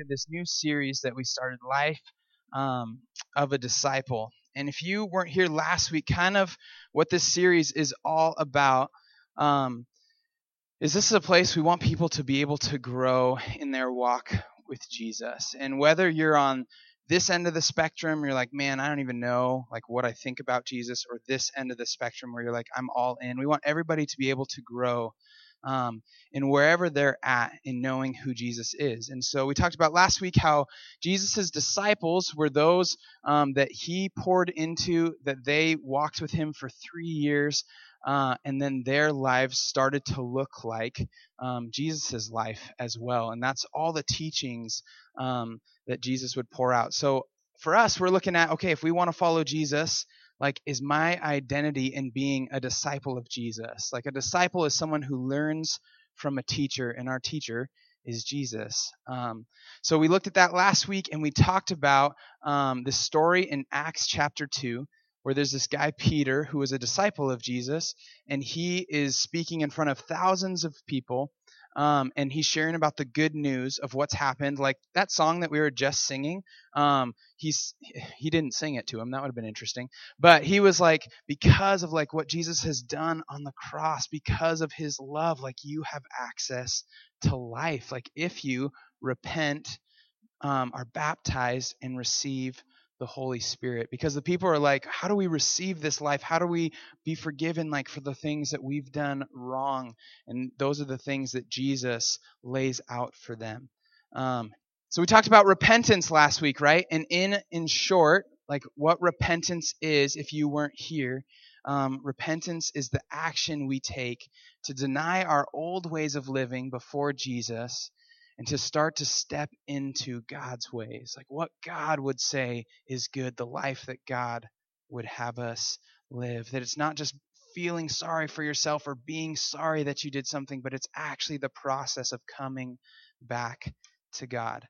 of this new series that we started, Life um, of a Disciple. And if you weren't here last week, kind of what this series is all about um, is this is a place we want people to be able to grow in their walk with Jesus. And whether you're on this end of the spectrum, you're like, man, I don't even know like what I think about Jesus, or this end of the spectrum where you're like, I'm all in. We want everybody to be able to grow um, and wherever they're at in knowing who Jesus is. And so we talked about last week how Jesus' disciples were those um, that he poured into, that they walked with him for three years. Uh, and then their lives started to look like um, Jesus' life as well. And that's all the teachings um, that Jesus would pour out. So for us, we're looking at okay, if we want to follow Jesus, like is my identity in being a disciple of Jesus. Like a disciple is someone who learns from a teacher, and our teacher is Jesus. Um, so we looked at that last week, and we talked about um, the story in Acts chapter two, where there's this guy Peter who is a disciple of Jesus, and he is speaking in front of thousands of people. Um, and he's sharing about the good news of what's happened. Like that song that we were just singing, um, he's he didn't sing it to him. That would have been interesting. But he was like, because of like what Jesus has done on the cross, because of his love, like you have access to life. Like if you repent, um, are baptized, and receive the Holy Spirit because the people are like, how do we receive this life? How do we be forgiven like for the things that we've done wrong? And those are the things that Jesus lays out for them. Um, so we talked about repentance last week, right? And in in short, like what repentance is, if you weren't here, um, repentance is the action we take to deny our old ways of living before Jesus and to start to step into God's ways, like what God would say is good, the life that God would have us live. That it's not just feeling sorry for yourself or being sorry that you did something, but it's actually the process of coming back to God.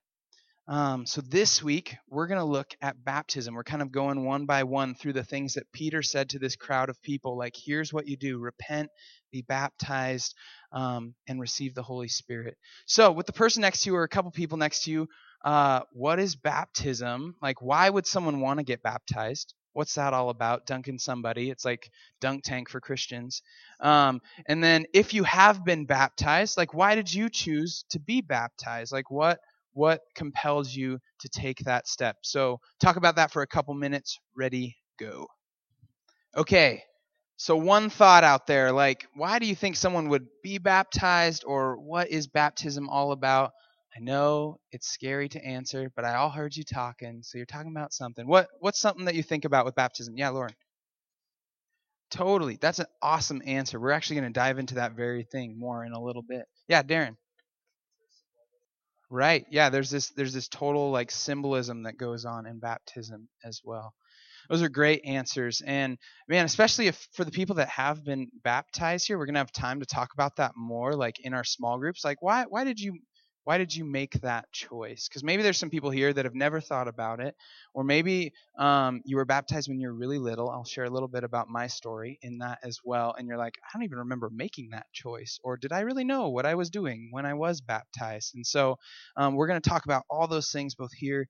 Um, so this week, we're going to look at baptism. We're kind of going one by one through the things that Peter said to this crowd of people like, here's what you do repent, be baptized, um, and receive the Holy Spirit. So, with the person next to you or a couple people next to you, uh, what is baptism? Like, why would someone want to get baptized? What's that all about? Dunking somebody. It's like dunk tank for Christians. Um, and then, if you have been baptized, like, why did you choose to be baptized? Like, what what compels you to take that step? So, talk about that for a couple minutes. Ready, go. Okay, so one thought out there, like, why do you think someone would be baptized, or what is baptism all about? I know it's scary to answer, but I all heard you talking, so you're talking about something. What what's something that you think about with baptism? Yeah, Lauren. Totally. That's an awesome answer. We're actually going to dive into that very thing more in a little bit. Yeah, Darren. Right. Yeah, there's this there's this total like symbolism that goes on in baptism as well. Those are great answers. And man, especially if for the people that have been baptized here, we're going to have time to talk about that more like in our small groups. Like why why did you why did you make that choice? Because maybe there's some people here that have never thought about it, or maybe um, you were baptized when you were really little. I'll share a little bit about my story in that as well. And you're like, I don't even remember making that choice, or did I really know what I was doing when I was baptized? And so um, we're going to talk about all those things both here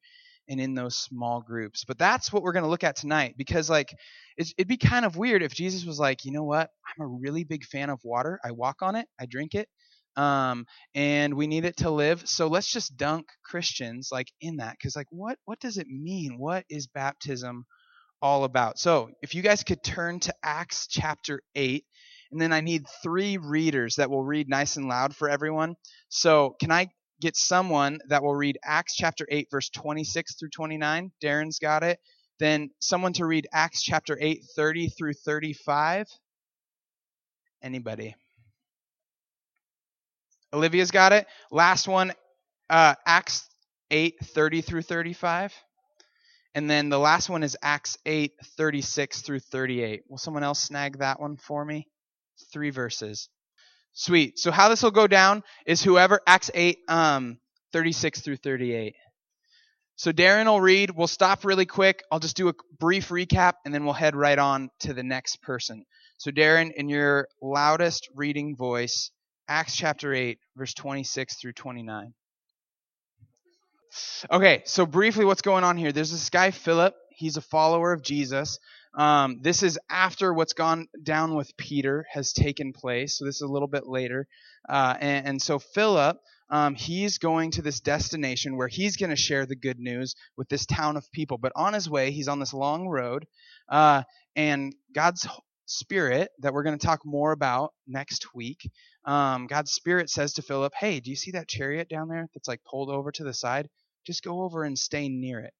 and in those small groups. But that's what we're going to look at tonight because, like, it'd be kind of weird if Jesus was like, you know what? I'm a really big fan of water. I walk on it, I drink it, um, and we need it to live. So let's just dunk Christians like in that because like what what does it mean? What is baptism all about? So if you guys could turn to Acts chapter eight, and then I need three readers that will read nice and loud for everyone. So can I get someone that will read Acts chapter 8 verse 26 through 29? Darren's got it. Then someone to read Acts chapter 8 30 through 35. Anybody? Olivia's got it. Last one, uh, Acts 8, 30 through 35. And then the last one is Acts 8, 36 through 38. Will someone else snag that one for me? Three verses. Sweet. So how this will go down is whoever, Acts 8, um, 36 through 38. So Darren will read. We'll stop really quick. I'll just do a brief recap and then we'll head right on to the next person. So Darren, in your loudest reading voice, Acts chapter 8, verse 26 through 29. Okay, so briefly, what's going on here? There's this guy, Philip. He's a follower of Jesus. Um, this is after what's gone down with Peter has taken place. So this is a little bit later. Uh, and, and, so Philip, um, he's going to this destination where he's going to share the good news with this town of people. But on his way, he's on this long road. Uh, and God's Spirit, that we're going to talk more about next week, um, God's Spirit says to Philip, Hey, do you see that chariot down there that's like pulled over to the side? Just go over and stay near it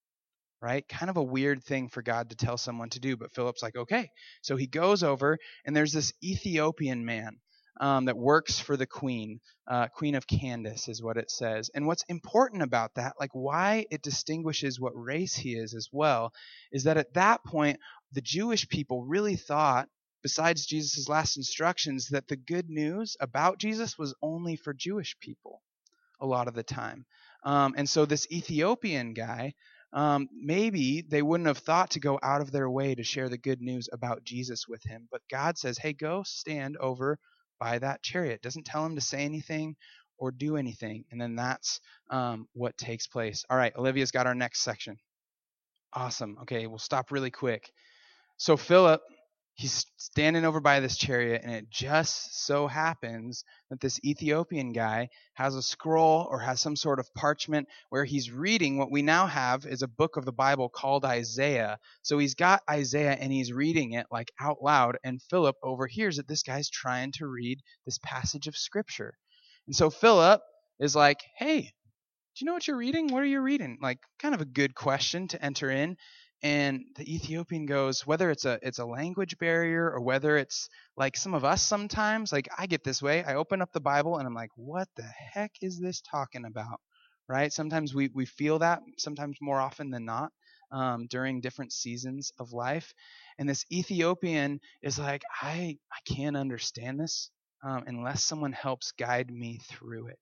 right? Kind of a weird thing for God to tell someone to do, but Philip's like, okay. So he goes over, and there's this Ethiopian man um, that works for the queen. Uh, queen of Candace is what it says. And what's important about that, like why it distinguishes what race he is as well, is that at that point, the Jewish people really thought, besides Jesus' last instructions, that the good news about Jesus was only for Jewish people a lot of the time. Um, and so this Ethiopian guy um, maybe they wouldn't have thought to go out of their way to share the good news about Jesus with him. But God says, hey, go stand over by that chariot. Doesn't tell him to say anything or do anything. And then that's um, what takes place. All right, Olivia's got our next section. Awesome. Okay, we'll stop really quick. So Philip he's standing over by this chariot, and it just so happens that this Ethiopian guy has a scroll or has some sort of parchment where he's reading what we now have is a book of the Bible called Isaiah. So he's got Isaiah and he's reading it like out loud, and Philip overhears that this guy's trying to read this passage of scripture. And so Philip is like, hey, do you know what you're reading? What are you reading? Like, kind of a good question to enter in and the Ethiopian goes whether it's a it's a language barrier or whether it's like some of us sometimes like I get this way I open up the Bible and I'm like what the heck is this talking about? Right? Sometimes we we feel that sometimes more often than not um, during different seasons of life and this Ethiopian is like I I can't understand this um, unless someone helps guide me through it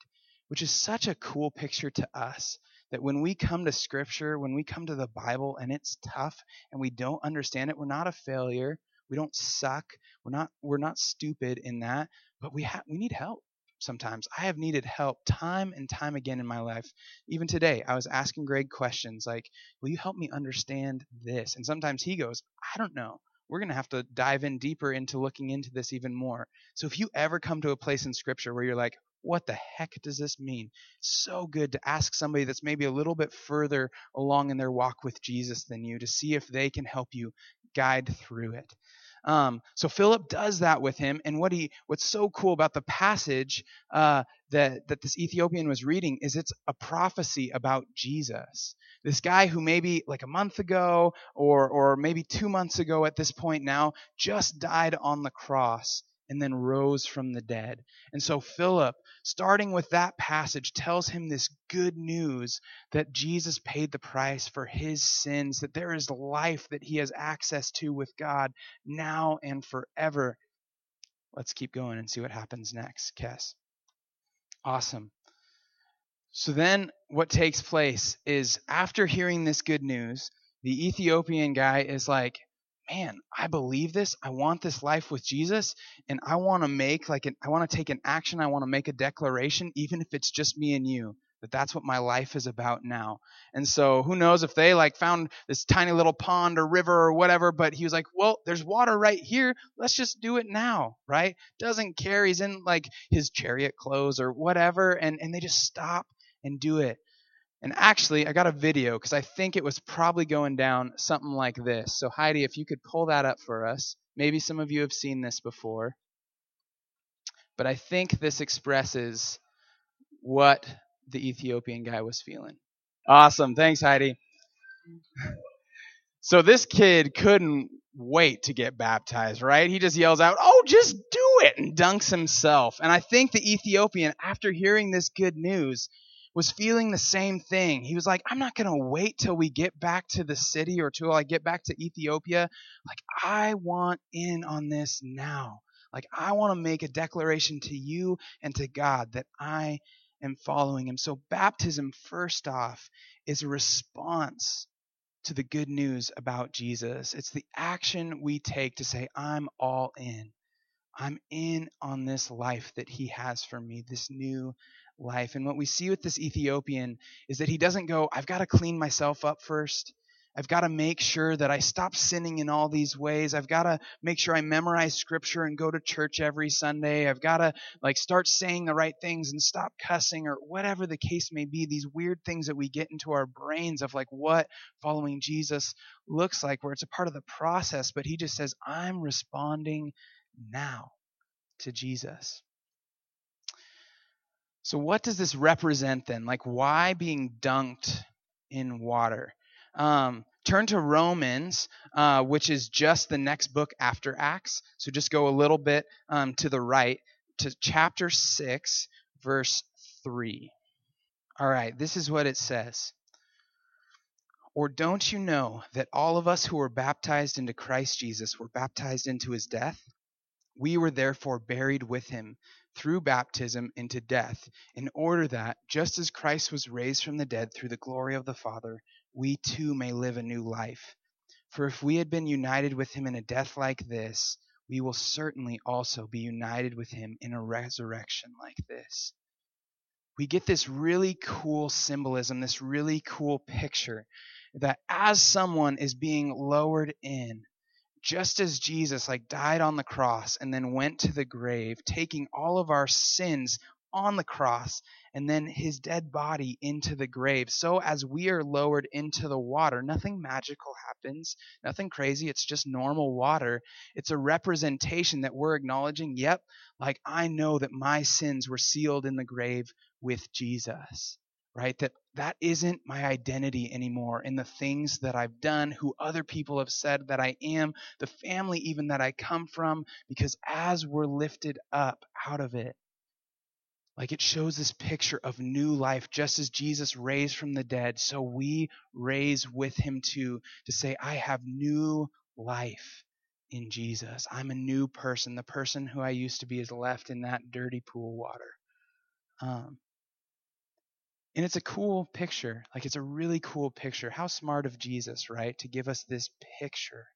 which is such a cool picture to us that when we come to Scripture, when we come to the Bible and it's tough and we don't understand it, we're not a failure. We don't suck. We're not we're not stupid in that, but we have we need help sometimes. I have needed help time and time again in my life. Even today, I was asking Greg questions like, "Will you help me understand this?" And sometimes he goes, "I don't know." We're going to have to dive in deeper into looking into this even more. So if you ever come to a place in scripture where you're like, what the heck does this mean? So good to ask somebody that's maybe a little bit further along in their walk with Jesus than you to see if they can help you guide through it. Um, so Philip does that with him, and what he what's so cool about the passage uh, that that this Ethiopian was reading is it's a prophecy about Jesus. This guy who maybe like a month ago or or maybe two months ago at this point now just died on the cross and then rose from the dead. And so Philip, starting with that passage, tells him this good news that Jesus paid the price for his sins, that there is life that he has access to with God now and forever. Let's keep going and see what happens next, Kess. Awesome. So then what takes place is after hearing this good news, the Ethiopian guy is like, man, I believe this. I want this life with Jesus, and I want to make like an, I want to take an action. I want to make a declaration, even if it's just me and you. That that's what my life is about now. And so who knows if they like found this tiny little pond or river or whatever, but he was like, well, there's water right here. Let's just do it now, right? Doesn't care. He's in like his chariot clothes or whatever, and and they just stop and do it. And actually, I got a video because I think it was probably going down something like this. So, Heidi, if you could pull that up for us. Maybe some of you have seen this before. But I think this expresses what the Ethiopian guy was feeling. Awesome. Thanks, Heidi. So, this kid couldn't wait to get baptized, right? He just yells out, Oh, just do it, and dunks himself. And I think the Ethiopian, after hearing this good news, was feeling the same thing. He was like, I'm not going to wait till we get back to the city or till I get back to Ethiopia. Like, I want in on this now. Like, I want to make a declaration to you and to God that I am following Him. So, baptism, first off, is a response to the good news about Jesus. It's the action we take to say, I'm all in. I'm in on this life that He has for me, this new life. And what we see with this Ethiopian is that he doesn't go, I've got to clean myself up first. I've got to make sure that I stop sinning in all these ways. I've got to make sure I memorize scripture and go to church every Sunday. I've got to like start saying the right things and stop cussing or whatever the case may be. These weird things that we get into our brains of like what following Jesus looks like where it's a part of the process, but he just says, "I'm responding now to Jesus." So what does this represent then? Like why being dunked in water? Um, turn to Romans, uh, which is just the next book after Acts. So just go a little bit um, to the right to chapter 6, verse 3. All right, this is what it says. Or don't you know that all of us who were baptized into Christ Jesus were baptized into his death? We were therefore buried with him through baptism into death, in order that, just as Christ was raised from the dead through the glory of the Father, we too may live a new life. For if we had been united with him in a death like this, we will certainly also be united with him in a resurrection like this. We get this really cool symbolism, this really cool picture that as someone is being lowered in, just as Jesus like died on the cross and then went to the grave, taking all of our sins on the cross and then his dead body into the grave. So as we are lowered into the water, nothing magical happens, nothing crazy. It's just normal water. It's a representation that we're acknowledging, yep, like I know that my sins were sealed in the grave with Jesus. Right? That that isn't my identity anymore in the things that I've done, who other people have said that I am, the family even that I come from, because as we're lifted up out of it, like it shows this picture of new life, just as Jesus raised from the dead, so we raise with him too, to say, I have new life in Jesus. I'm a new person. The person who I used to be is left in that dirty pool water. Um, and it's a cool picture. Like it's a really cool picture. How smart of Jesus, right? To give us this picture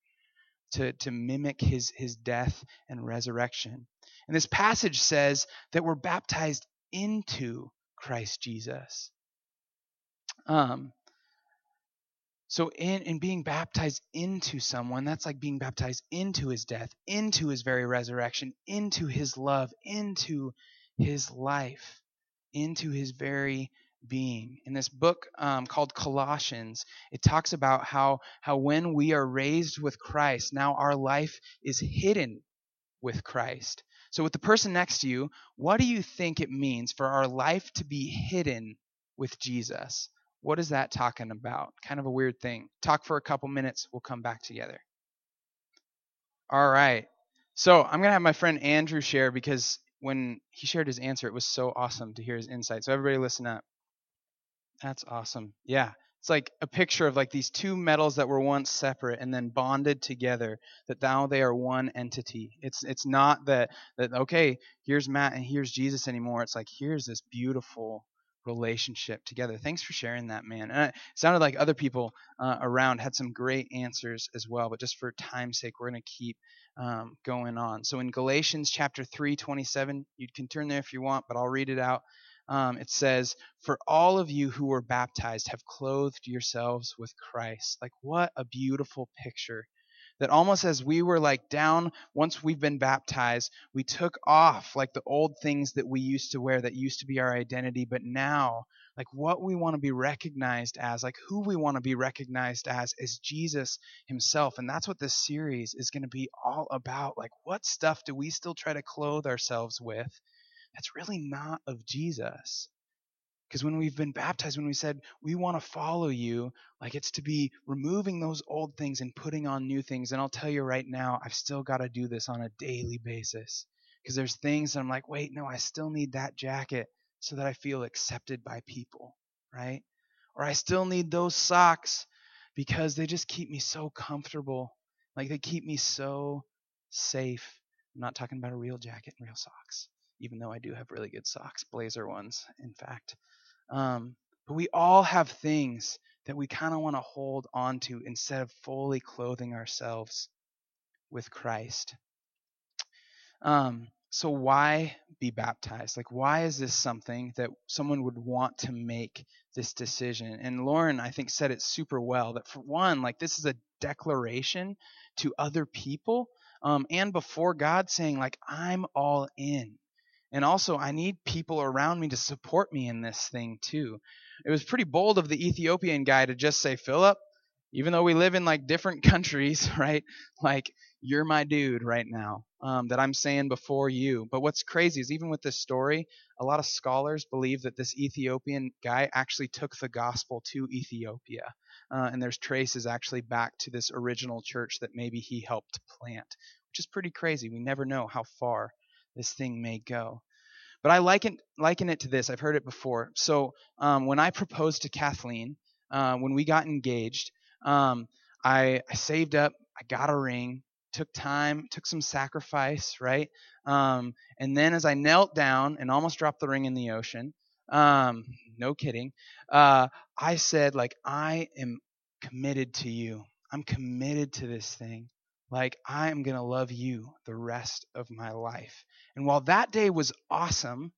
to, to mimic his, his death and resurrection. And this passage says that we're baptized into Christ Jesus. Um, so in, in being baptized into someone, that's like being baptized into his death, into his very resurrection, into his love, into his life, into his very being. In this book um, called Colossians, it talks about how how when we are raised with Christ, now our life is hidden with Christ. So, with the person next to you, what do you think it means for our life to be hidden with Jesus? What is that talking about? Kind of a weird thing. Talk for a couple minutes. We'll come back together. All right. So, I'm going to have my friend Andrew share because when he shared his answer, it was so awesome to hear his insight. So, everybody listen up. That's awesome. Yeah. It's like a picture of like these two metals that were once separate and then bonded together that now they are one entity. It's it's not that that okay, here's Matt and here's Jesus anymore. It's like here's this beautiful relationship together. Thanks for sharing that, man. And it sounded like other people uh, around had some great answers as well, but just for time's sake, we're going to keep um, going on. So in Galatians chapter 3, 27, you can turn there if you want, but I'll read it out um, it says, For all of you who were baptized have clothed yourselves with Christ. Like, what a beautiful picture. That almost as we were like down, once we've been baptized, we took off like the old things that we used to wear that used to be our identity, but now, like what we want to be recognized as, like who we want to be recognized as, is Jesus Himself. And that's what this series is going to be all about. Like, what stuff do we still try to clothe ourselves with? That's really not of Jesus. Because when we've been baptized, when we said we want to follow you, like it's to be removing those old things and putting on new things. And I'll tell you right now, I've still got to do this on a daily basis. Because there's things that I'm like, wait, no, I still need that jacket so that I feel accepted by people, right? Or I still need those socks because they just keep me so comfortable. Like they keep me so safe. I'm not talking about a real jacket and real socks even though I do have really good socks, blazer ones, in fact. Um, but we all have things that we kind of want to hold on to instead of fully clothing ourselves with Christ. Um, so why be baptized? Like, why is this something that someone would want to make this decision? And Lauren, I think, said it super well that for one, like, this is a declaration to other people um, and before God saying, like, I'm all in. And also, I need people around me to support me in this thing too. It was pretty bold of the Ethiopian guy to just say, Philip, even though we live in like different countries, right? Like, you're my dude right now um, that I'm saying before you. But what's crazy is even with this story, a lot of scholars believe that this Ethiopian guy actually took the gospel to Ethiopia. Uh, and there's traces actually back to this original church that maybe he helped plant, which is pretty crazy. We never know how far this thing may go. But I liken, liken it to this. I've heard it before. So um, when I proposed to Kathleen, uh, when we got engaged, um, I, I saved up, I got a ring, took time, took some sacrifice, right? Um, and then as I knelt down and almost dropped the ring in the ocean, um, no kidding, uh, I said, like, I am committed to you. I'm committed to this thing. Like, I am going to love you the rest of my life. And while that day was awesome,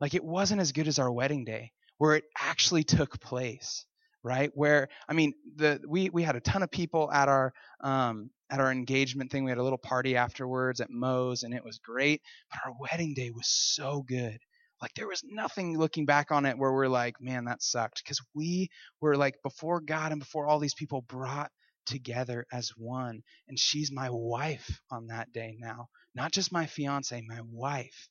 like, it wasn't as good as our wedding day, where it actually took place right? Where I mean, the we we had a ton of people at our um, at our engagement thing. We had a little party afterwards at Moe's, and it was great. But our wedding day was so good. Like there was nothing looking back on it where we're like, man, that sucked, because we were like before God and before all these people brought together as one. And she's my wife on that day now, not just my fiance, my wife.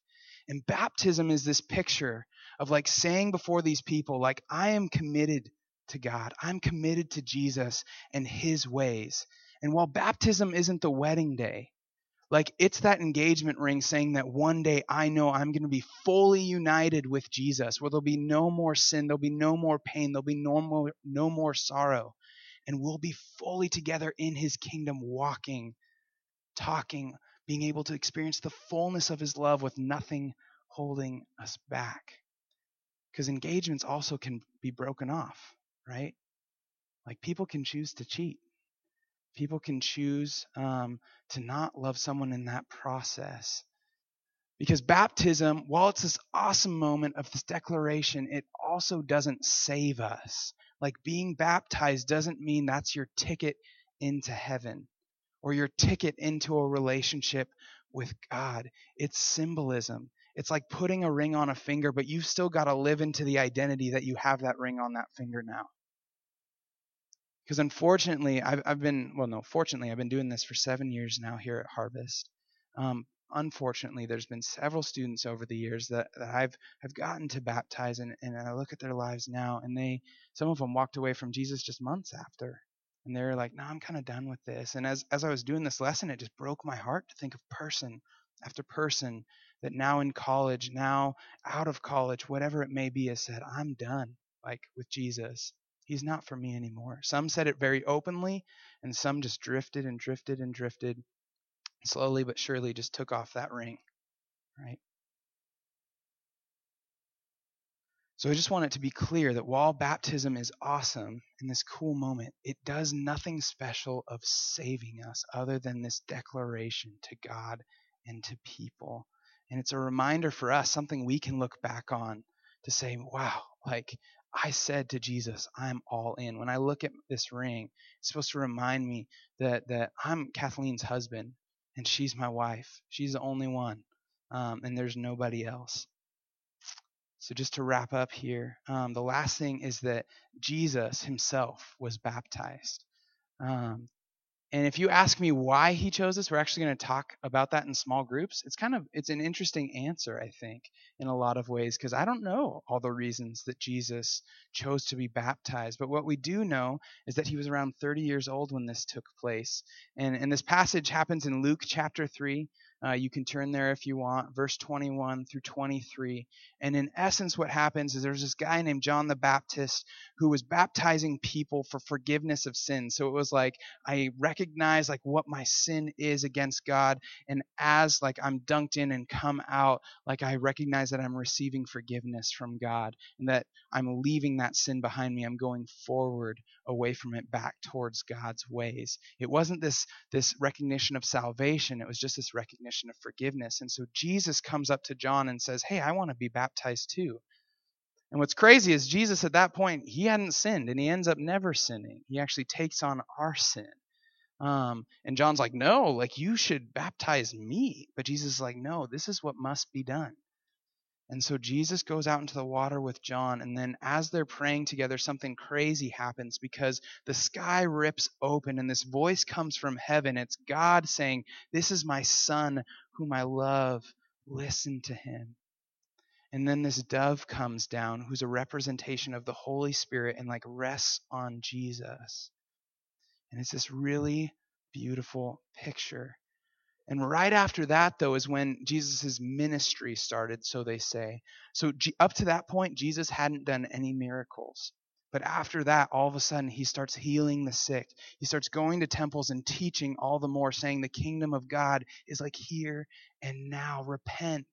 And baptism is this picture of like saying before these people, like, I am committed to God. I'm committed to Jesus and his ways. And while baptism isn't the wedding day, like it's that engagement ring saying that one day I know I'm going to be fully united with Jesus, where there'll be no more sin, there'll be no more pain, there'll be no more, no more sorrow. And we'll be fully together in his kingdom, walking, talking, being able to experience the fullness of his love with nothing holding us back. Because engagements also can be broken off right? Like people can choose to cheat. People can choose um, to not love someone in that process. Because baptism, while it's this awesome moment of this declaration, it also doesn't save us. Like being baptized doesn't mean that's your ticket into heaven or your ticket into a relationship with God. It's symbolism. It's like putting a ring on a finger, but you've still got to live into the identity that you have that ring on that finger now. Because unfortunately, I've, I've been, well, no, fortunately, I've been doing this for seven years now here at Harvest. Um, unfortunately, there's been several students over the years that, that I've have gotten to baptize, and, and I look at their lives now, and they, some of them walked away from Jesus just months after. And they're like, no, I'm kind of done with this. And as, as I was doing this lesson, it just broke my heart to think of person after person that now in college, now out of college, whatever it may be, has said, I'm done, like with Jesus. He's not for me anymore. Some said it very openly, and some just drifted and drifted and drifted. Slowly but surely just took off that ring, right? So I just want it to be clear that while baptism is awesome in this cool moment, it does nothing special of saving us other than this declaration to God and to people. And it's a reminder for us, something we can look back on to say, wow, like I said to Jesus, I'm all in. When I look at this ring, it's supposed to remind me that that I'm Kathleen's husband and she's my wife. She's the only one, um, and there's nobody else. So just to wrap up here, um, the last thing is that Jesus himself was baptized. Um, and if you ask me why he chose this, we're actually going to talk about that in small groups. It's kind of it's an interesting answer, I think, in a lot of ways because I don't know all the reasons that Jesus chose to be baptized. But what we do know is that he was around 30 years old when this took place. And and this passage happens in Luke chapter 3. Uh, you can turn there if you want, verse 21 through 23. And in essence, what happens is there's this guy named John the Baptist who was baptizing people for forgiveness of sins. So it was like, I recognize like what my sin is against God. And as like I'm dunked in and come out, like I recognize that I'm receiving forgiveness from God and that I'm leaving that sin behind me. I'm going forward away from it back towards God's ways. It wasn't this, this recognition of salvation. It was just this recognition of forgiveness. And so Jesus comes up to John and says, Hey, I want to be baptized too. And what's crazy is Jesus at that point, he hadn't sinned and he ends up never sinning. He actually takes on our sin. Um, and John's like, No, like you should baptize me. But Jesus is like, No, this is what must be done. And so Jesus goes out into the water with John, and then as they're praying together, something crazy happens because the sky rips open and this voice comes from heaven. It's God saying, This is my son whom I love. Listen to him. And then this dove comes down, who's a representation of the Holy Spirit, and like rests on Jesus. And it's this really beautiful picture. And right after that, though, is when Jesus' ministry started, so they say. So up to that point, Jesus hadn't done any miracles. But after that, all of a sudden, he starts healing the sick. He starts going to temples and teaching all the more, saying the kingdom of God is like here and now. Repent.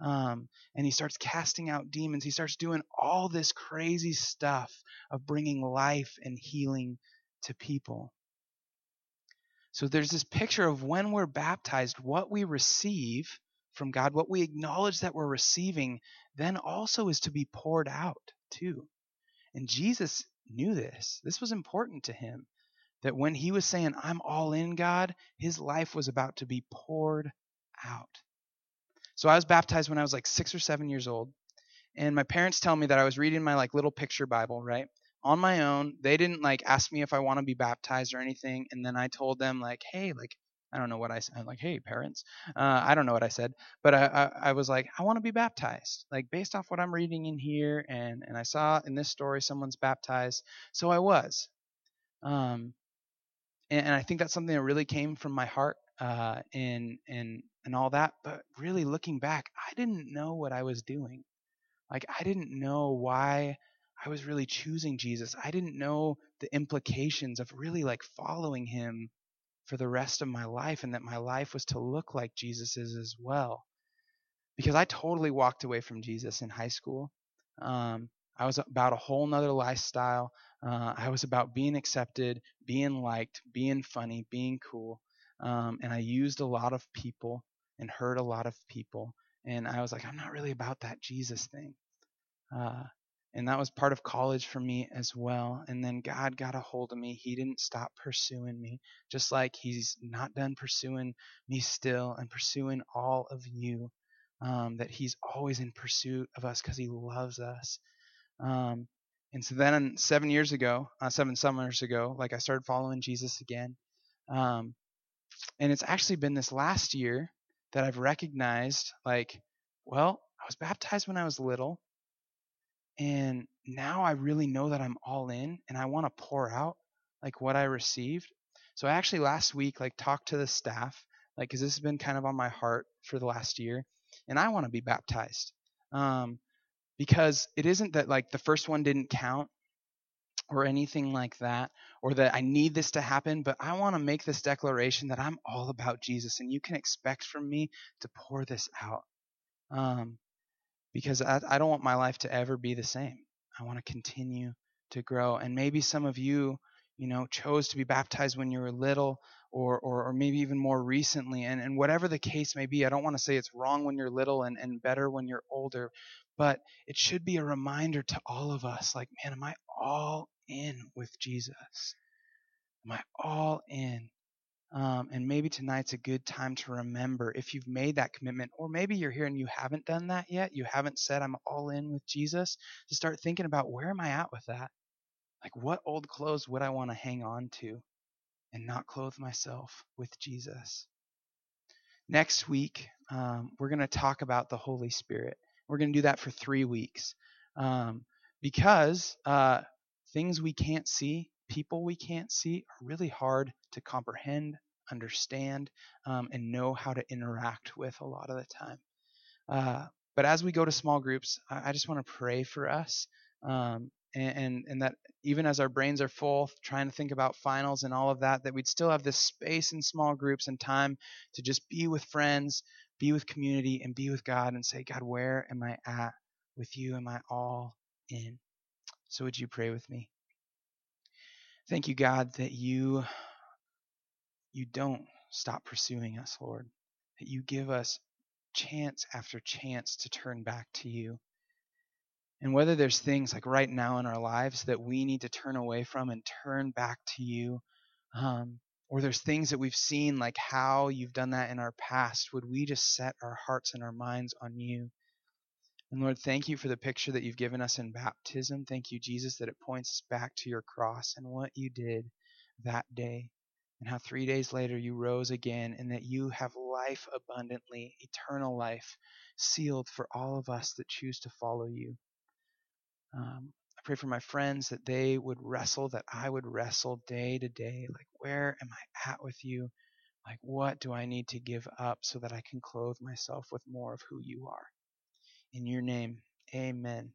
Um, and he starts casting out demons. He starts doing all this crazy stuff of bringing life and healing to people. So there's this picture of when we're baptized, what we receive from God, what we acknowledge that we're receiving, then also is to be poured out too. And Jesus knew this. This was important to him. That when he was saying, I'm all in God, his life was about to be poured out. So I was baptized when I was like six or seven years old. And my parents tell me that I was reading my like little picture Bible, right? On my own. They didn't like ask me if I want to be baptized or anything. And then I told them like, hey, like I don't know what I said. I'm like, hey, parents. Uh, I don't know what I said, but I, I, I was like, I want to be baptized, like based off what I'm reading in here, and and I saw in this story someone's baptized, so I was. Um, and, and I think that's something that really came from my heart, uh, and and and all that. But really looking back, I didn't know what I was doing. Like I didn't know why I was really choosing Jesus. I didn't know the implications of really like following him for the rest of my life and that my life was to look like Jesus's as well. Because I totally walked away from Jesus in high school. Um, I was about a whole nother lifestyle. Uh, I was about being accepted, being liked, being funny, being cool. Um, and I used a lot of people and hurt a lot of people. And I was like, I'm not really about that Jesus thing. Uh, and that was part of college for me as well. And then God got a hold of me. He didn't stop pursuing me, just like He's not done pursuing me still and pursuing all of you. Um, that He's always in pursuit of us because He loves us. Um, and so then seven years ago, uh, seven summers ago, like I started following Jesus again. Um, and it's actually been this last year that I've recognized, like, well, I was baptized when I was little and now I really know that I'm all in and I want to pour out like what I received. So I actually last week like talked to the staff, like because this has been kind of on my heart for the last year, and I want to be baptized. Um, because it isn't that like the first one didn't count or anything like that, or that I need this to happen, but I want to make this declaration that I'm all about Jesus, and you can expect from me to pour this out. Um, because I, I don't want my life to ever be the same. I want to continue to grow. And maybe some of you, you know, chose to be baptized when you were little or, or, or maybe even more recently. And, and whatever the case may be, I don't want to say it's wrong when you're little and, and better when you're older, but it should be a reminder to all of us like, man, am I all in with Jesus? Am I all in? Um, and maybe tonight's a good time to remember if you've made that commitment, or maybe you're here and you haven't done that yet. You haven't said, I'm all in with Jesus, to start thinking about where am I at with that? Like, what old clothes would I want to hang on to and not clothe myself with Jesus? Next week, um, we're going to talk about the Holy Spirit. We're going to do that for three weeks um, because uh, things we can't see people we can't see are really hard to comprehend, understand, um, and know how to interact with a lot of the time. Uh, but as we go to small groups, I, I just want to pray for us. Um, and, and, and that even as our brains are full, trying to think about finals and all of that, that we'd still have this space in small groups and time to just be with friends, be with community, and be with God and say, God, where am I at with you? Am I all in? So would you pray with me? Thank you, God, that you you don't stop pursuing us, Lord. that you give us chance after chance to turn back to you. And whether there's things like right now in our lives that we need to turn away from and turn back to you, um, or there's things that we've seen like how you've done that in our past, would we just set our hearts and our minds on you? And Lord, thank you for the picture that you've given us in baptism. Thank you, Jesus, that it points us back to your cross and what you did that day, and how three days later you rose again, and that you have life abundantly, eternal life, sealed for all of us that choose to follow you. Um, I pray for my friends that they would wrestle, that I would wrestle day to day. Like, where am I at with you? Like, what do I need to give up so that I can clothe myself with more of who you are? In your name, amen.